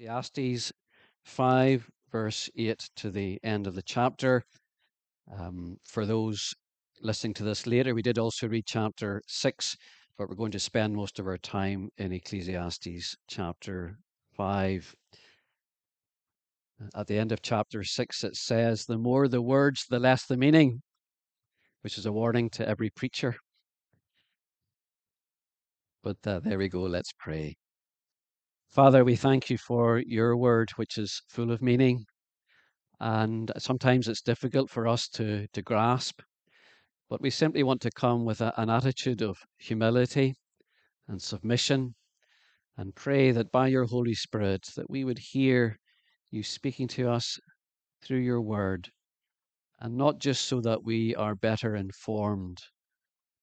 Ecclesiastes 5, verse 8 to the end of the chapter. Um, for those listening to this later, we did also read chapter 6, but we're going to spend most of our time in Ecclesiastes chapter 5. At the end of chapter 6, it says, The more the words, the less the meaning, which is a warning to every preacher. But uh, there we go, let's pray. Father, we thank you for your word, which is full of meaning. And sometimes it's difficult for us to, to grasp, but we simply want to come with a, an attitude of humility and submission and pray that by your Holy Spirit that we would hear you speaking to us through your word and not just so that we are better informed,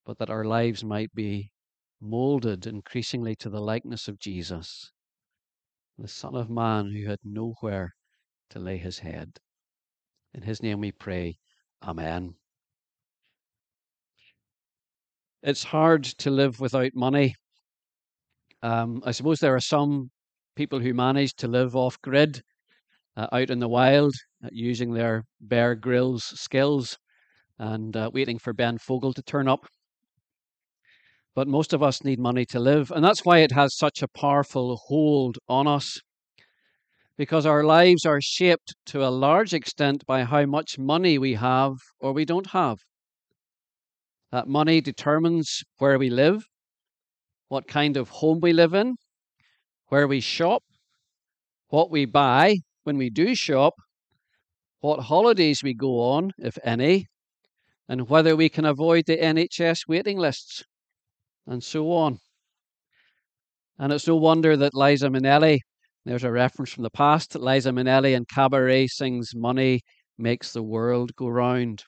but that our lives might be molded increasingly to the likeness of Jesus the Son of Man who had nowhere to lay his head. In his name we pray. Amen. It's hard to live without money. Um, I suppose there are some people who manage to live off grid uh, out in the wild uh, using their Bear Grylls skills and uh, waiting for Ben Fogle to turn up but most of us need money to live. And that's why it has such a powerful hold on us. Because our lives are shaped to a large extent by how much money we have or we don't have. That money determines where we live, what kind of home we live in, where we shop, what we buy when we do shop, what holidays we go on, if any, and whether we can avoid the NHS waiting lists and so on. And it's no wonder that Liza Minnelli, there's a reference from the past, Liza Minnelli in Cabaret sings, Money makes the world go round.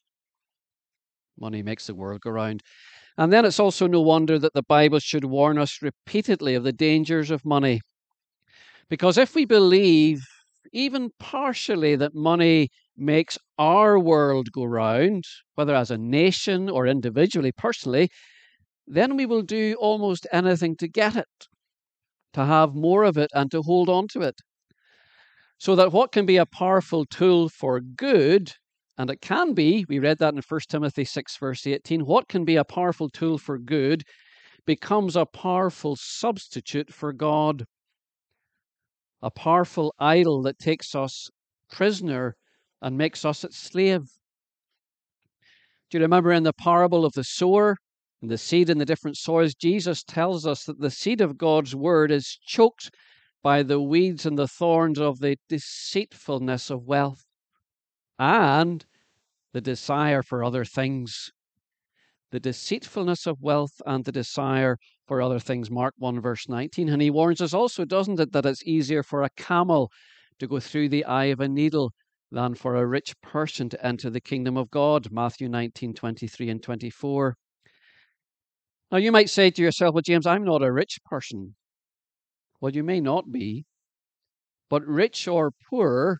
Money makes the world go round. And then it's also no wonder that the Bible should warn us repeatedly of the dangers of money. Because if we believe, even partially, that money makes our world go round, whether as a nation or individually, personally, then we will do almost anything to get it, to have more of it, and to hold on to it. So that what can be a powerful tool for good, and it can be, we read that in 1 Timothy 6, verse 18, what can be a powerful tool for good becomes a powerful substitute for God, a powerful idol that takes us prisoner and makes us its slave. Do you remember in the parable of the sower? The seed in the different soils, Jesus tells us that the seed of God's word is choked by the weeds and the thorns of the deceitfulness of wealth and the desire for other things. The deceitfulness of wealth and the desire for other things. Mark 1, verse 19. And he warns us also, doesn't it, that it's easier for a camel to go through the eye of a needle than for a rich person to enter the kingdom of God. Matthew 19, 23 and 24. Now, you might say to yourself, well, James, I'm not a rich person. Well, you may not be, but rich or poor,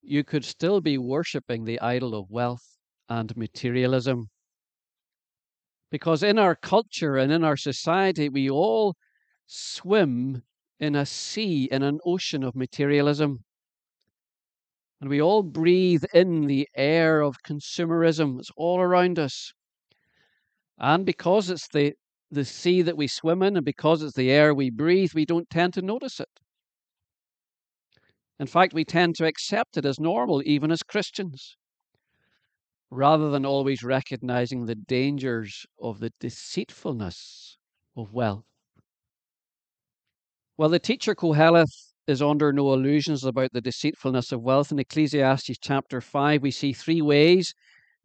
you could still be worshipping the idol of wealth and materialism. Because in our culture and in our society, we all swim in a sea, in an ocean of materialism. And we all breathe in the air of consumerism. It's all around us. And because it's the, the sea that we swim in and because it's the air we breathe, we don't tend to notice it. In fact, we tend to accept it as normal, even as Christians, rather than always recognizing the dangers of the deceitfulness of wealth. Well, the teacher Koheleth is under no illusions about the deceitfulness of wealth. In Ecclesiastes chapter 5, we see three ways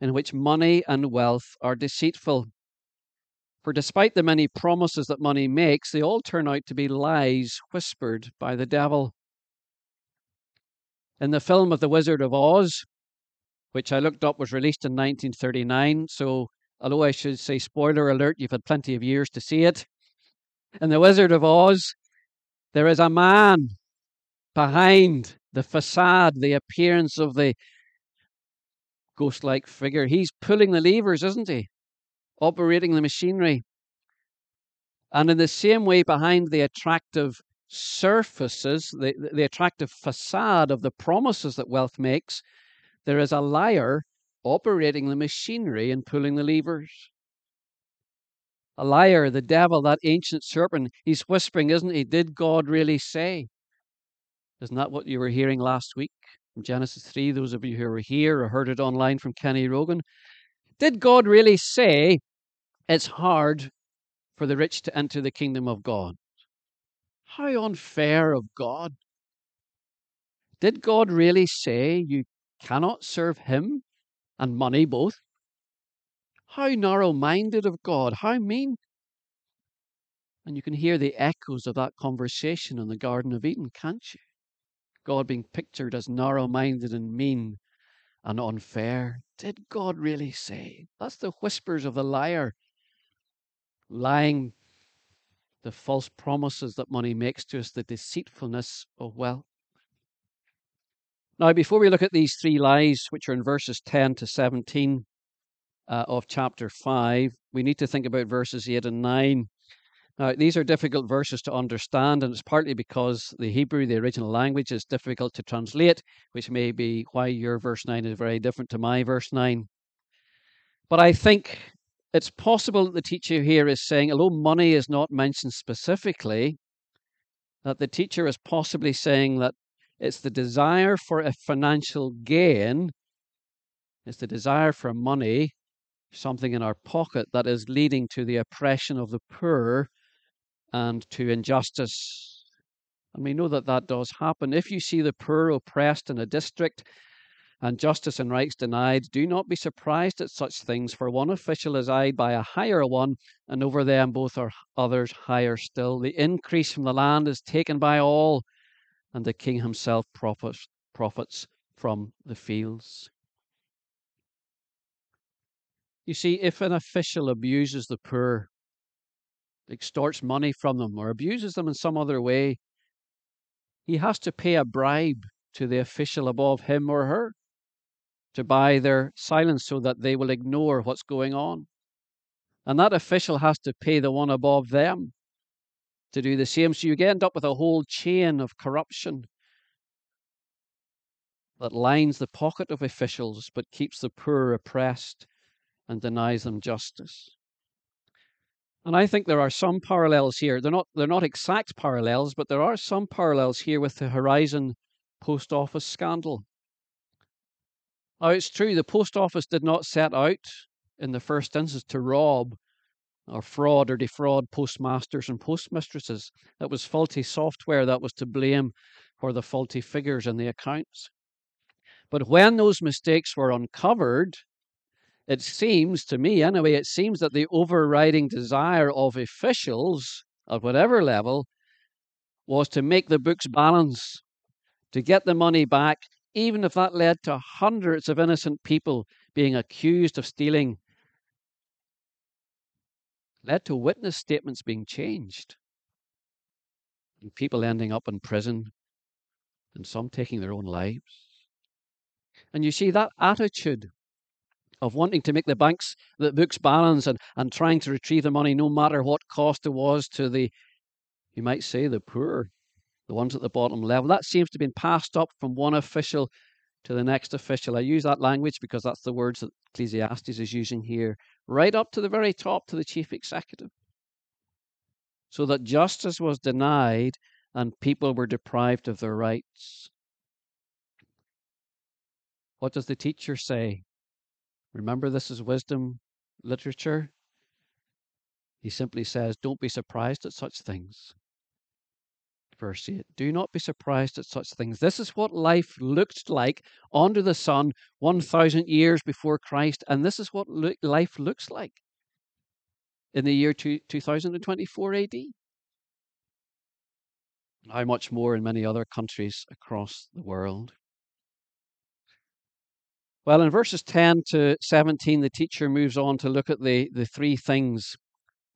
in which money and wealth are deceitful. For despite the many promises that money makes, they all turn out to be lies whispered by the devil. In the film of The Wizard of Oz, which I looked up was released in 1939, so although I should say spoiler alert, you've had plenty of years to see it. In The Wizard of Oz, there is a man behind the facade, the appearance of the ghost like figure. He's pulling the levers, isn't he? Operating the machinery. And in the same way, behind the attractive surfaces, the, the attractive facade of the promises that wealth makes, there is a liar operating the machinery and pulling the levers. A liar, the devil, that ancient serpent, he's whispering, isn't he? Did God really say? Isn't that what you were hearing last week from Genesis 3? Those of you who were here or heard it online from Kenny Rogan. Did God really say it's hard for the rich to enter the kingdom of God? How unfair of God. Did God really say you cannot serve Him and money both? How narrow minded of God, how mean. And you can hear the echoes of that conversation in the Garden of Eden, can't you? God being pictured as narrow minded and mean and unfair. Did God really say? That's the whispers of the liar, lying the false promises that money makes to us, the deceitfulness of wealth. Now, before we look at these three lies, which are in verses 10 to 17, uh, of chapter 5, we need to think about verses 8 and 9. Now, these are difficult verses to understand, and it's partly because the Hebrew, the original language, is difficult to translate, which may be why your verse 9 is very different to my verse 9. But I think it's possible that the teacher here is saying, although money is not mentioned specifically, that the teacher is possibly saying that it's the desire for a financial gain, it's the desire for money something in our pocket that is leading to the oppression of the poor and to injustice. And we know that that does happen. If you see the poor oppressed in a district and justice and rights denied, do not be surprised at such things, for one official is eyed by a higher one, and over them both are others higher still. The increase from the land is taken by all, and the king himself profits, profits from the fields. You see, if an official abuses the poor, extorts money from them, or abuses them in some other way, he has to pay a bribe to the official above him or her to buy their silence so that they will ignore what's going on. And that official has to pay the one above them to do the same. So you end up with a whole chain of corruption that lines the pocket of officials but keeps the poor oppressed and denies them justice. And I think there are some parallels here. They're not they're not exact parallels, but there are some parallels here with the Horizon post office scandal. Now it's true the post office did not set out in the first instance to rob or fraud or defraud postmasters and postmistresses. It was faulty software that was to blame for the faulty figures in the accounts. But when those mistakes were uncovered, it seems to me, anyway, it seems that the overriding desire of officials at whatever level was to make the books balance, to get the money back, even if that led to hundreds of innocent people being accused of stealing, led to witness statements being changed, and people ending up in prison, and some taking their own lives. And you see, that attitude of wanting to make the banks the books balance and, and trying to retrieve the money no matter what cost it was to the you might say the poor, the ones at the bottom level. That seems to have been passed up from one official to the next official. I use that language because that's the words that Ecclesiastes is using here, right up to the very top to the chief executive. So that justice was denied and people were deprived of their rights. What does the teacher say? Remember, this is wisdom literature. He simply says, Don't be surprised at such things. Verse 8 Do not be surprised at such things. This is what life looked like under the sun 1,000 years before Christ, and this is what lo- life looks like in the year two, 2024 AD. How much more in many other countries across the world. Well, in verses 10 to 17, the teacher moves on to look at the, the three things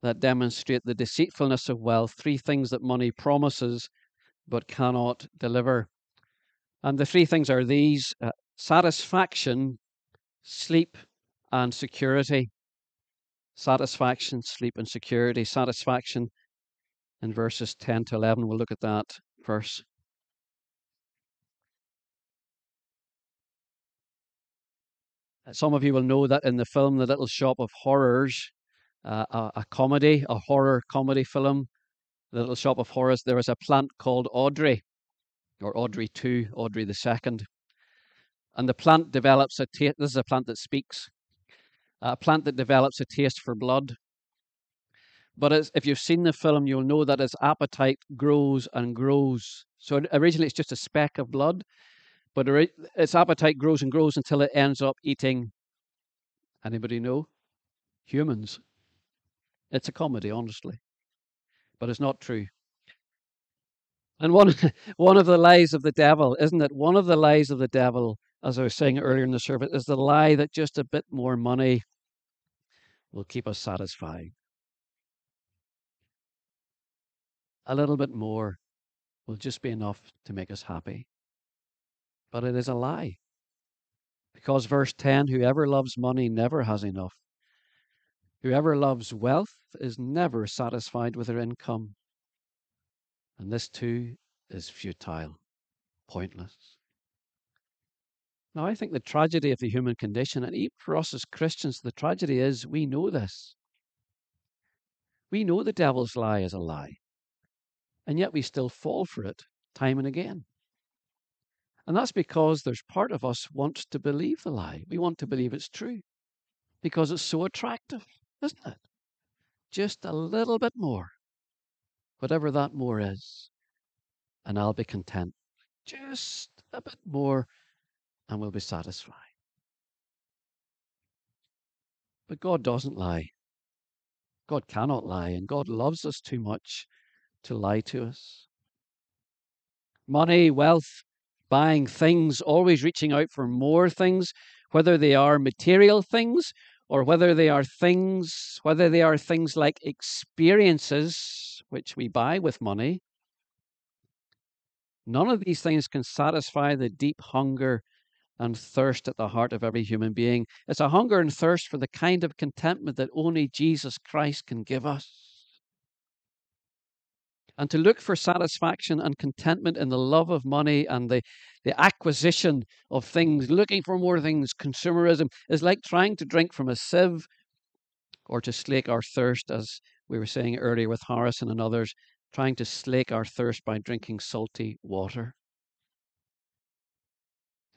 that demonstrate the deceitfulness of wealth, three things that money promises but cannot deliver. And the three things are these uh, satisfaction, sleep, and security. Satisfaction, sleep, and security. Satisfaction. in verses 10 to 11. We'll look at that verse. Some of you will know that in the film The Little Shop of Horrors, a, a, comedy, a horror comedy film, The Little Shop of Horrors, there is a plant called Audrey, or Audrey II, Audrey the second. And the plant develops a taste, this is a plant that speaks, a plant that develops a taste for blood. But if you've seen the film, you'll know that its appetite grows and grows. So originally it's just a speck of blood, but its appetite grows and grows until it ends up eating. Anybody know? Humans. It's a comedy, honestly, but it's not true. And one, one of the lies of the devil, isn't it? One of the lies of the devil, as I was saying earlier in the service, is the lie that just a bit more money will keep us satisfied. A little bit more will just be enough to make us happy. But it is a lie. Because verse 10 whoever loves money never has enough. Whoever loves wealth is never satisfied with their income. And this too is futile, pointless. Now, I think the tragedy of the human condition, and even for us as Christians, the tragedy is we know this. We know the devil's lie is a lie, and yet we still fall for it time and again. And that's because there's part of us wants to believe the lie. We want to believe it's true because it's so attractive, isn't it? Just a little bit more, whatever that more is, and I'll be content. Just a bit more, and we'll be satisfied. But God doesn't lie. God cannot lie, and God loves us too much to lie to us. Money, wealth, buying things, always reaching out for more things, whether they are material things or whether they are things, whether they are things like experiences which we buy with money. None of these things can satisfy the deep hunger and thirst at the heart of every human being. It's a hunger and thirst for the kind of contentment that only Jesus Christ can give us and to look for satisfaction and contentment in the love of money and the, the acquisition of things, looking for more things, consumerism, is like trying to drink from a sieve or to slake our thirst, as we were saying earlier with Harrison and others, trying to slake our thirst by drinking salty water.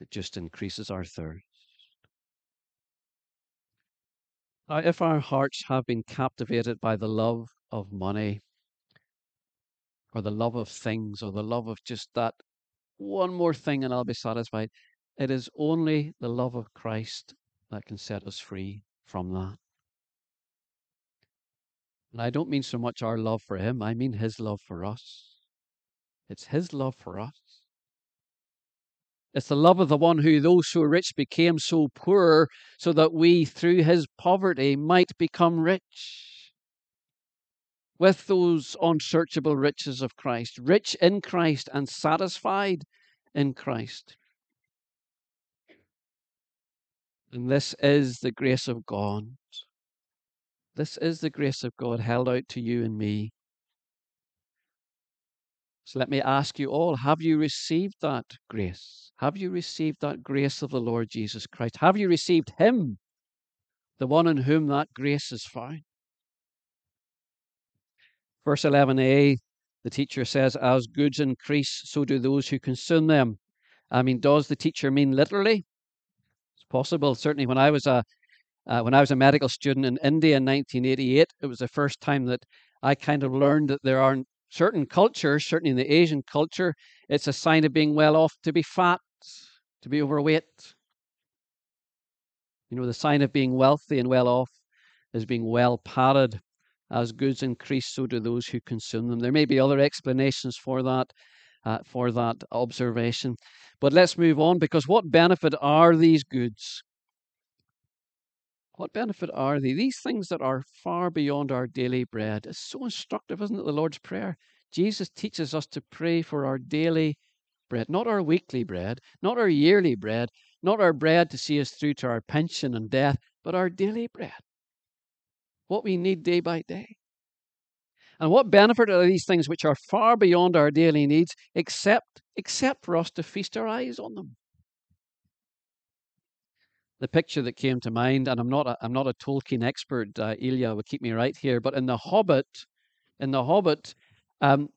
It just increases our thirst. Now, if our hearts have been captivated by the love of money, or the love of things or the love of just that one more thing and I'll be satisfied. It is only the love of Christ that can set us free from that. And I don't mean so much our love for Him, I mean His love for us. It's His love for us. It's the love of the one who, though so rich, became so poor, so that we, through His poverty, might become rich with those unsearchable riches of Christ, rich in Christ and satisfied in Christ. And this is the grace of God. This is the grace of God held out to you and me. So let me ask you all have you received that grace? Have you received that grace of the Lord Jesus Christ? Have you received Him, the one in whom that grace is found? Verse 11a, the teacher says, As goods increase, so do those who consume them. I mean, does the teacher mean literally? It's possible. Certainly, when I was a uh, when I was a medical student in India in 1988, it was the first time that I kind of learned that there are certain cultures, certainly in the Asian culture, it's a sign of being well off to be fat, to be overweight. You know, the sign of being wealthy and well off is being well padded. As goods increase, so do those who consume them. There may be other explanations for that, uh, for that observation. But let's move on because what benefit are these goods? What benefit are they? These things that are far beyond our daily bread. It's so instructive, isn't it? The Lord's Prayer. Jesus teaches us to pray for our daily bread, not our weekly bread, not our yearly bread, not our bread to see us through to our pension and death, but our daily bread what we need day by day. And what benefit are these things which are far beyond our daily needs, except except for us to feast our eyes on them? The picture that came to mind, and I'm not a, I'm not a Tolkien expert, uh, Ilya will keep me right here, but in the Hobbit, in the Hobbit, um,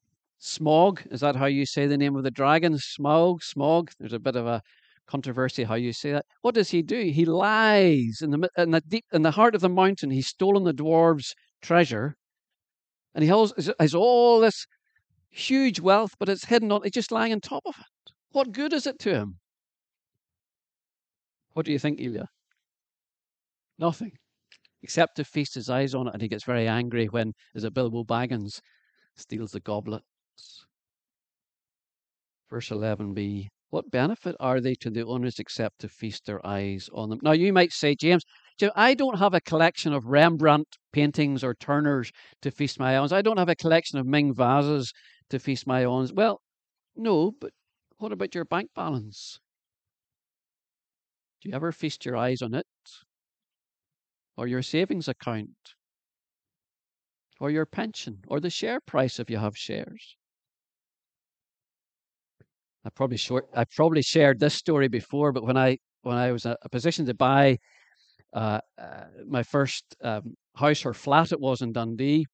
Smaug is that how you say the name of the dragon? Smog, Smog. There's a bit of a controversy how you say that. What does he do? He lies in the in the deep in the heart of the mountain. He's stolen the dwarves' treasure, and he has, has all this huge wealth, but it's hidden on. He's just lying on top of it. What good is it to him? What do you think, Ilya? Nothing, except to feast his eyes on it, and he gets very angry when it Bilbo Baggins steals the goblets. Verse 11b what benefit are they to the owners except to feast their eyes on them? Now, you might say, James, I don't have a collection of Rembrandt paintings or Turners to feast my eyes. I don't have a collection of Ming vases to feast my eyes. Well, no, but what about your bank balance? Do you ever feast your eyes on it? Or your savings account? Or your pension? Or the share price if you have shares? I probably short, I probably shared this story before, but when I when I was in a position to buy uh, uh, my first um, house or flat, it was in Dundee.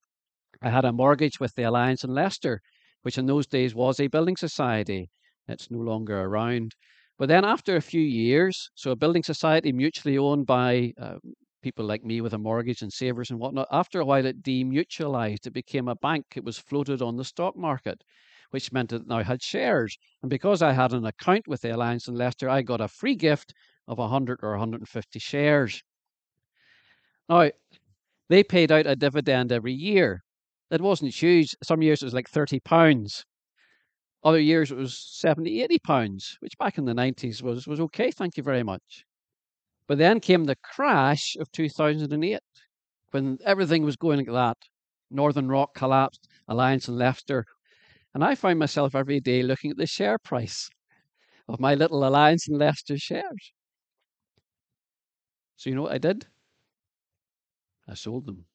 I had a mortgage with the Alliance and Leicester, which in those days was a building society. It's no longer around. But then, after a few years, so a building society mutually owned by uh, people like me with a mortgage and savers and whatnot, after a while it demutualized. It became a bank. It was floated on the stock market which meant that I had shares. And because I had an account with the Alliance and Leicester, I got a free gift of 100 or 150 shares. Now, they paid out a dividend every year. It wasn't huge. Some years it was like 30 pounds. Other years it was 70, 80 pounds, which back in the 90s was, was okay, thank you very much. But then came the crash of 2008 when everything was going like that. Northern Rock collapsed, Alliance and Leicester and I find myself every day looking at the share price of my little Alliance and Leicester shares. So you know what I did? I sold them.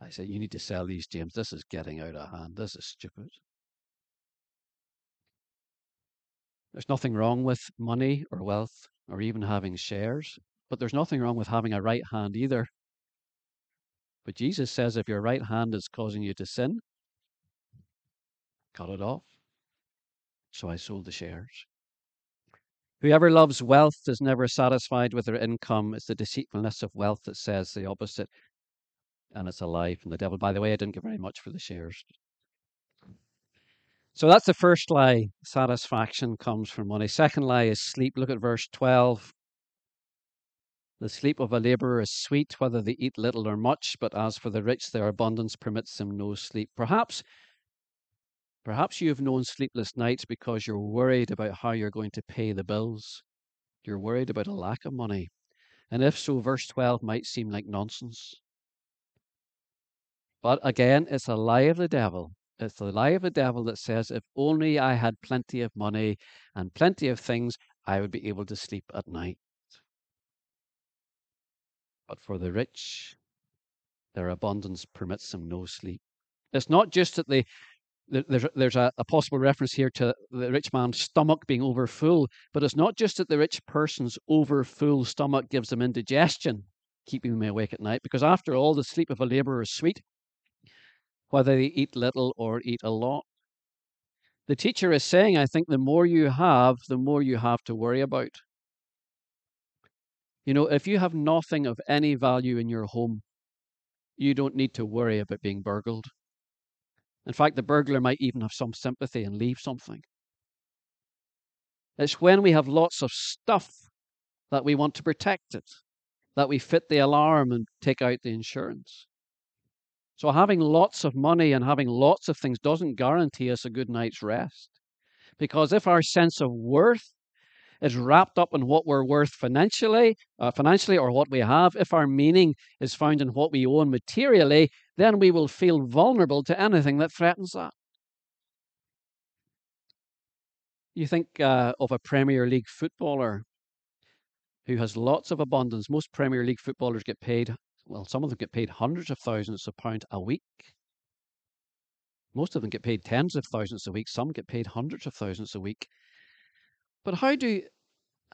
I said, You need to sell these, James. This is getting out of hand. This is stupid. There's nothing wrong with money or wealth or even having shares, but there's nothing wrong with having a right hand either. But Jesus says if your right hand is causing you to sin, cut it off. So I sold the shares. Whoever loves wealth is never satisfied with their income. It's the deceitfulness of wealth that says the opposite. And it's a lie from the devil. By the way, I didn't get very much for the shares. So that's the first lie. Satisfaction comes from money. Second lie is sleep. Look at verse 12. The sleep of a laborer is sweet, whether they eat little or much, but as for the rich, their abundance permits them no sleep. Perhaps Perhaps you have known sleepless nights because you're worried about how you're going to pay the bills. You're worried about a lack of money. And if so, verse 12 might seem like nonsense. But again, it's a lie of the devil. It's the lie of the devil that says, if only I had plenty of money and plenty of things, I would be able to sleep at night. But for the rich, their abundance permits them no sleep. It's not just that they there's, there's a, a, possible reference here to the rich man's stomach being overfull, but it's not just that the rich person's overfull stomach gives them indigestion, keeping them awake at night, because after all, the sleep of a laborer is sweet, whether they eat little or eat a lot. The teacher is saying, I think the more you have, the more you have to worry about. You know, if you have nothing of any value in your home, you don't need to worry about being burgled. In fact, the burglar might even have some sympathy and leave something. It's when we have lots of stuff that we want to protect it, that we fit the alarm and take out the insurance. So, having lots of money and having lots of things doesn't guarantee us a good night's rest. Because if our sense of worth is wrapped up in what we're worth financially, uh, financially or what we have, if our meaning is found in what we own materially, then we will feel vulnerable to anything that threatens that. You think uh, of a Premier League footballer who has lots of abundance. Most Premier League footballers get paid, well, some of them get paid hundreds of thousands of pounds a week. Most of them get paid tens of thousands a week, some get paid hundreds of thousands a week. But how do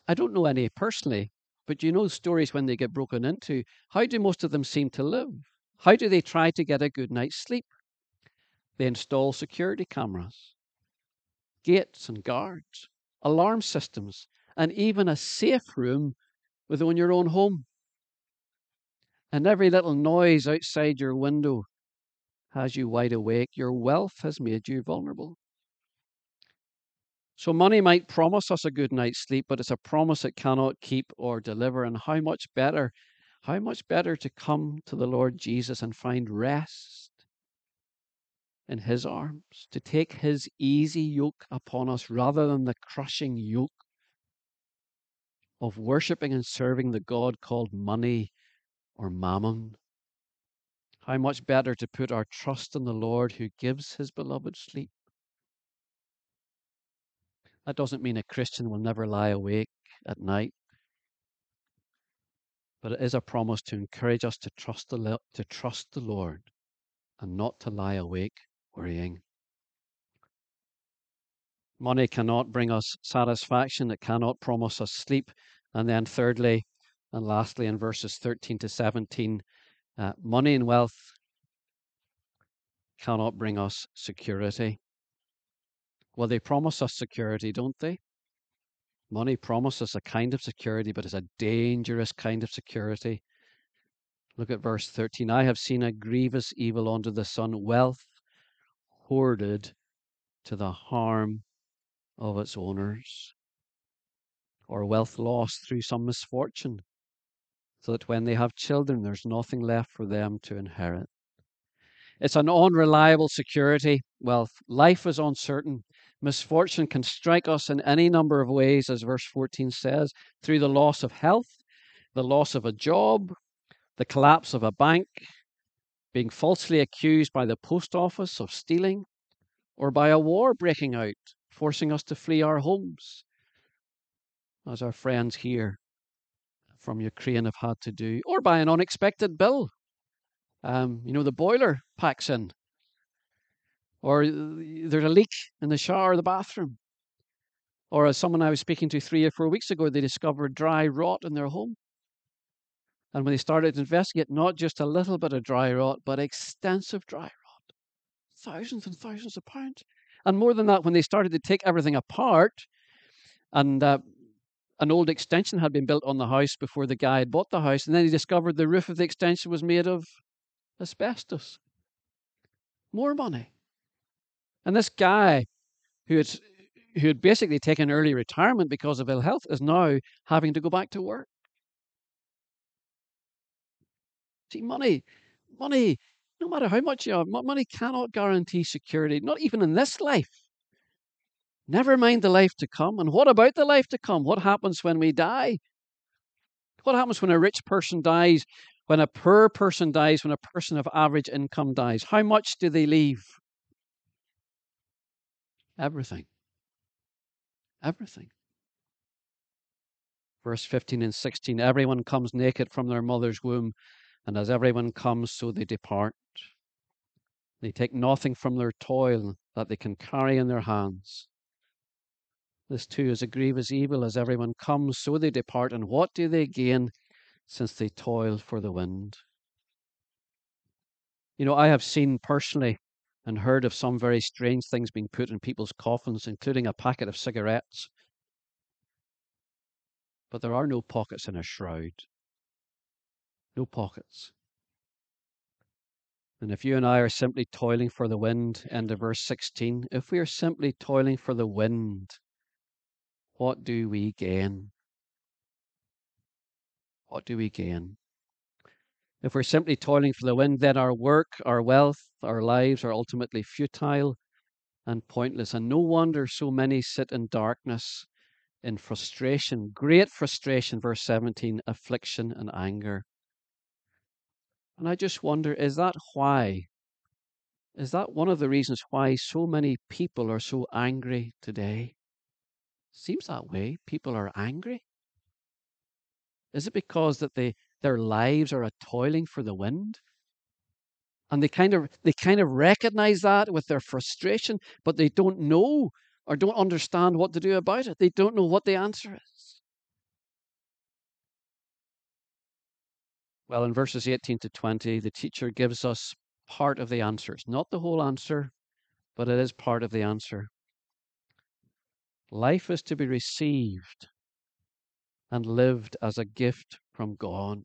I don't know any personally, but you know stories when they get broken into. How do most of them seem to live? How do they try to get a good night's sleep? They install security cameras, gates and guards, alarm systems, and even a safe room within your own home. And every little noise outside your window has you wide awake. Your wealth has made you vulnerable. So, money might promise us a good night's sleep, but it's a promise it cannot keep or deliver. And how much better, how much better to come to the Lord Jesus and find rest in His arms, to take His easy yoke upon us rather than the crushing yoke of worshipping and serving the God called money or mammon. How much better to put our trust in the Lord who gives His beloved sleep that doesn't mean a Christian will never lie awake at night. But it is a promise to encourage us to trust the, to trust the Lord and not to lie awake worrying. Money cannot bring us satisfaction, it cannot promise us sleep. And then, thirdly and lastly, in verses 13 to 17, uh, money and wealth cannot bring us security. Well, they promise us security, don't they? Money promises a kind of security, but it's a dangerous kind of security. Look at verse 13. I have seen a grievous evil under the sun, wealth hoarded to the harm of its owners, or wealth lost through some misfortune, so that when they have children, there's nothing left for them to inherit. It's an unreliable security. Wealth. Life is uncertain. Misfortune can strike us in any number of ways, as verse 14 says, through the loss of health, the loss of a job, the collapse of a bank, being falsely accused by the post office of stealing, or by a war breaking out, forcing us to flee our homes, as our friends here from Ukraine have had to do, or by an unexpected bill. Um, you know, the boiler packs in or there's a leak in the shower or the bathroom. Or as someone I was speaking to three or four weeks ago, they discovered dry rot in their home. And when they started to investigate, not just a little bit of dry rot, but extensive dry rot, thousands and thousands of pounds. And more than that, when they started to take everything apart, and uh, an old extension had been built on the house before the guy had bought the house, and then he discovered the roof of the extension was made of asbestos. More money. And this guy who had, who had basically taken early retirement because of ill health is now having to go back to work. See, money, money, no matter how much you have, money cannot guarantee security, not even in this life. Never mind the life to come. And what about the life to come? What happens when we die? What happens when a rich person dies? When a poor person dies? When a person of average income dies? How much do they leave? Everything. Everything. Verse 15 and 16 Everyone comes naked from their mother's womb, and as everyone comes, so they depart. They take nothing from their toil that they can carry in their hands. This too is a grievous evil. As everyone comes, so they depart. And what do they gain since they toil for the wind? You know, I have seen personally and heard of some very strange things being put in people's coffins, including a packet of cigarettes. But there are no pockets in a shroud. No pockets. And if you and I are simply toiling for the wind, end of verse 16, if we are simply toiling for the wind, what do we gain? What do we gain? If we're simply toiling for the wind, then our work, our wealth, our lives are ultimately futile and pointless. And no wonder so many sit in darkness, in frustration, great frustration, verse 17, affliction and anger. And I just wonder is that why? Is that one of the reasons why so many people are so angry today? Seems that way. People are angry. Is it because that they their lives are a toiling for the wind? And they kind of they kind of recognize that with their frustration, but they don't know or don't understand what to do about it. They don't know what the answer is. Well, in verses 18 to 20, the teacher gives us part of the answers, not the whole answer, but it is part of the answer. Life is to be received and lived as a gift from God.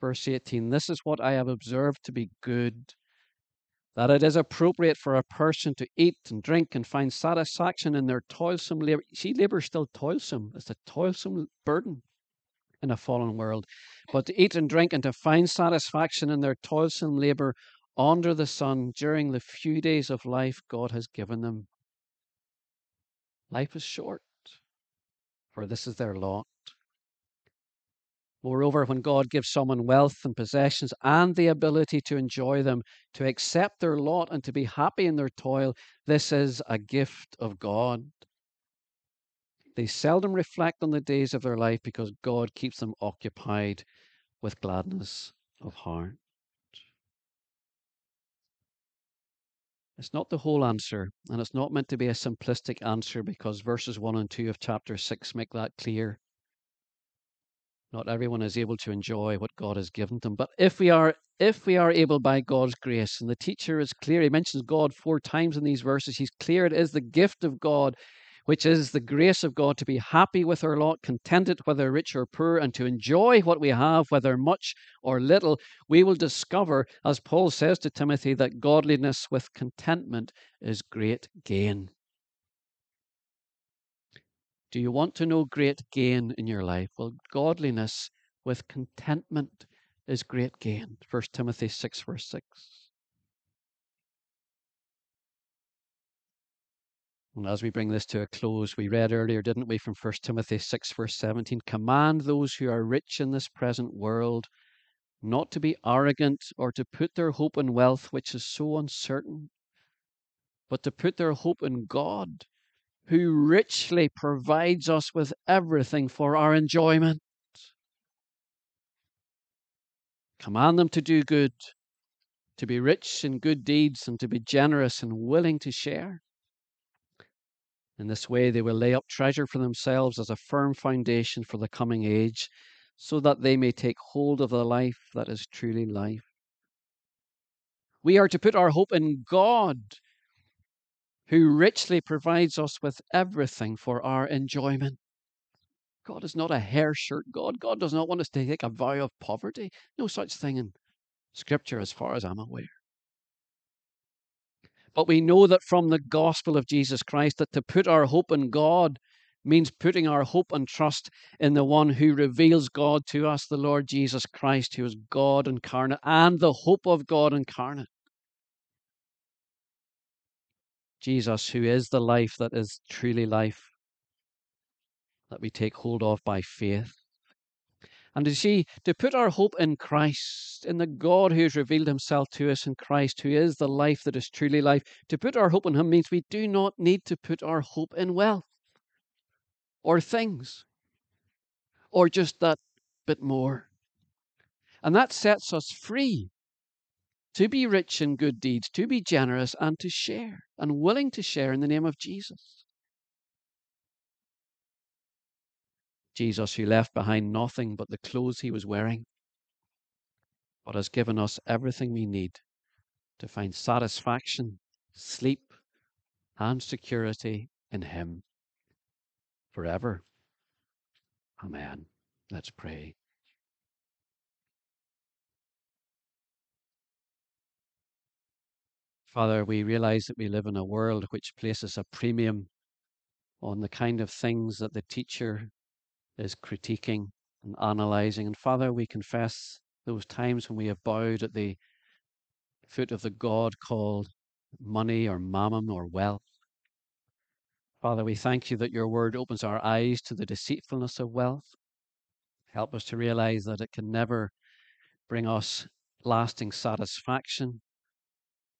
Verse 18 This is what I have observed to be good that it is appropriate for a person to eat and drink and find satisfaction in their toilsome labor. See, labor is still toilsome. It's a toilsome burden in a fallen world. But to eat and drink and to find satisfaction in their toilsome labor under the sun during the few days of life God has given them. Life is short, for this is their lot. Moreover, when God gives someone wealth and possessions and the ability to enjoy them, to accept their lot and to be happy in their toil, this is a gift of God. They seldom reflect on the days of their life because God keeps them occupied with gladness of heart. It's not the whole answer, and it's not meant to be a simplistic answer because verses 1 and 2 of chapter 6 make that clear. Not everyone is able to enjoy what God has given them. But if we are if we are able by God's grace, and the teacher is clear, he mentions God four times in these verses, he's clear it is the gift of God, which is the grace of God to be happy with our lot, contented whether rich or poor, and to enjoy what we have, whether much or little, we will discover, as Paul says to Timothy, that godliness with contentment is great gain. Do you want to know great gain in your life? Well, godliness with contentment is great gain. 1 Timothy 6, verse 6. And as we bring this to a close, we read earlier, didn't we, from 1 Timothy 6, verse 17 Command those who are rich in this present world not to be arrogant or to put their hope in wealth, which is so uncertain, but to put their hope in God who richly provides us with everything for our enjoyment. Command them to do good, to be rich in good deeds, and to be generous and willing to share. In this way, they will lay up treasure for themselves as a firm foundation for the coming age, so that they may take hold of the life that is truly life. We are to put our hope in God who richly provides us with everything for our enjoyment. God is not a hair shirt God. God does not want us to take a vow of poverty. No such thing in Scripture, as far as I'm aware. But we know that from the gospel of Jesus Christ that to put our hope in God means putting our hope and trust in the one who reveals God to us, the Lord Jesus Christ, who is God incarnate and the hope of God incarnate. Jesus, who is the life that is truly life, that we take hold of by faith. And to see, to put our hope in Christ, in the God who has revealed himself to us in Christ, who is the life that is truly life, to put our hope in him means we do not need to put our hope in wealth or things or just that bit more. And that sets us free to be rich in good deeds, to be generous, and to share, and willing to share in the name of Jesus. Jesus, who left behind nothing but the clothes he was wearing, but has given us everything we need to find satisfaction, sleep, and security in Him forever. Amen. Let's pray. Father, we realize that we live in a world which places a premium on the kind of things that the teacher is critiquing and analyzing. And Father, we confess those times when we have bowed at the foot of the God called money or mammon or wealth. Father, we thank you that your word opens our eyes to the deceitfulness of wealth. Help us to realize that it can never bring us lasting satisfaction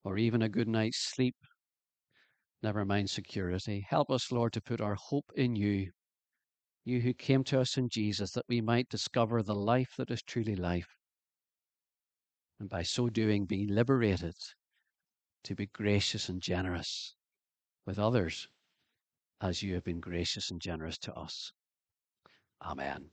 or even a good night's sleep, never mind security. Help us, Lord, to put our hope in you, you who came to us in Jesus, that we might discover the life that is truly life. and by so doing be liberated to be gracious and generous with others as you have been gracious and generous to us. Amen.